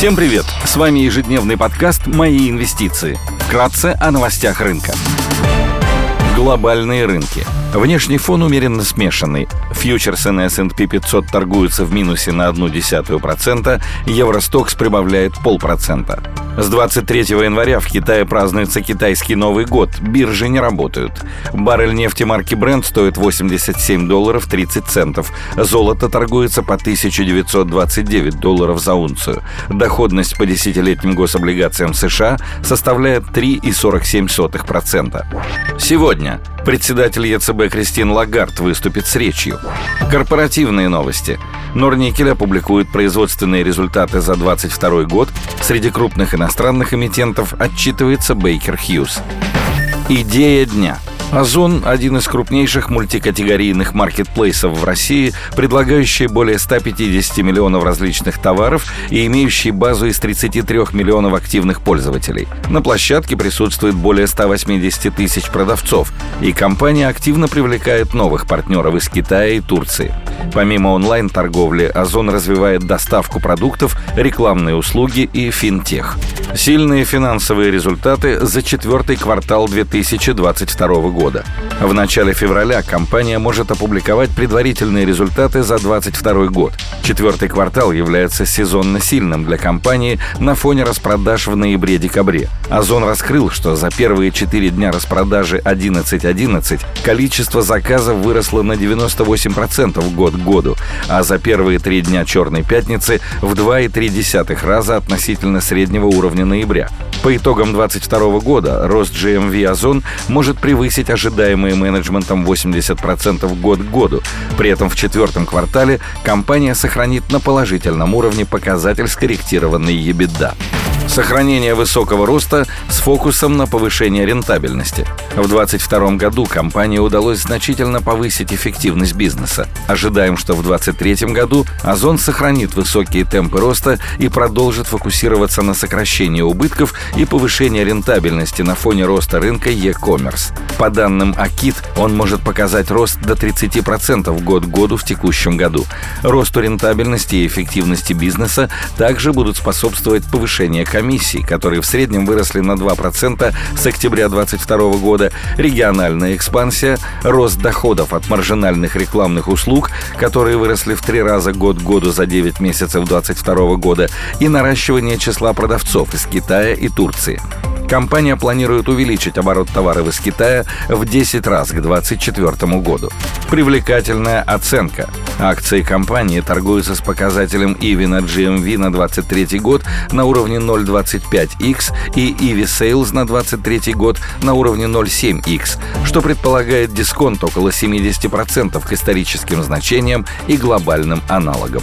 Всем привет! С вами ежедневный подкаст «Мои инвестиции». Вкратце о новостях рынка. Глобальные рынки. Внешний фон умеренно смешанный. Фьючерсы на S&P 500 торгуются в минусе на 0,1%, Евростокс прибавляет полпроцента. С 23 января в Китае празднуется китайский Новый год. Биржи не работают. Баррель нефти марки Brent стоит 87 долларов 30 центов. Золото торгуется по 1929 долларов за унцию. Доходность по десятилетним гособлигациям США составляет 3,47%. Сегодня председатель ЕЦБ Кристин Лагард выступит с речью. Корпоративные новости. Норникель опубликует производственные результаты за 2022 год. Среди крупных иностранных эмитентов отчитывается Бейкер Хьюз. Идея дня – Озон – один из крупнейших мультикатегорийных маркетплейсов в России, предлагающий более 150 миллионов различных товаров и имеющий базу из 33 миллионов активных пользователей. На площадке присутствует более 180 тысяч продавцов, и компания активно привлекает новых партнеров из Китая и Турции. Помимо онлайн-торговли, Озон развивает доставку продуктов, рекламные услуги и финтех. Сильные финансовые результаты за четвертый квартал 2022 года. В начале февраля компания может опубликовать предварительные результаты за 2022 год. Четвертый квартал является сезонно сильным для компании на фоне распродаж в ноябре-декабре. Озон раскрыл, что за первые четыре дня распродажи 11.11 количество заказов выросло на 98% год к году, а за первые три дня Черной пятницы в 2,3 раза относительно среднего уровня ноября. По итогам 2022 года рост GMV Озон может превысить ожидаемые менеджментом 80% год к году. При этом в четвертом квартале компания сохранит на положительном уровне показатель скорректированный EBITDA сохранение высокого роста с фокусом на повышение рентабельности. В 2022 году компании удалось значительно повысить эффективность бизнеса. Ожидаем, что в 2023 году Озон сохранит высокие темпы роста и продолжит фокусироваться на сокращении убытков и повышении рентабельности на фоне роста рынка e-commerce. По данным Акит, он может показать рост до 30% год к году в текущем году. Росту рентабельности и эффективности бизнеса также будут способствовать повышение комиссий, которые в среднем выросли на 2% с октября 2022 года, региональная экспансия, рост доходов от маржинальных рекламных услуг, которые выросли в три раза год к году за 9 месяцев 2022 года, и наращивание числа продавцов из Китая и Турции. Компания планирует увеличить оборот товаров из Китая в 10 раз к 2024 году. Привлекательная оценка. Акции компании торгуются с показателем EV на GMV на 23 год на уровне 0,25x и EV Sales на 23 год на уровне 0,7x, что предполагает дисконт около 70% к историческим значениям и глобальным аналогам.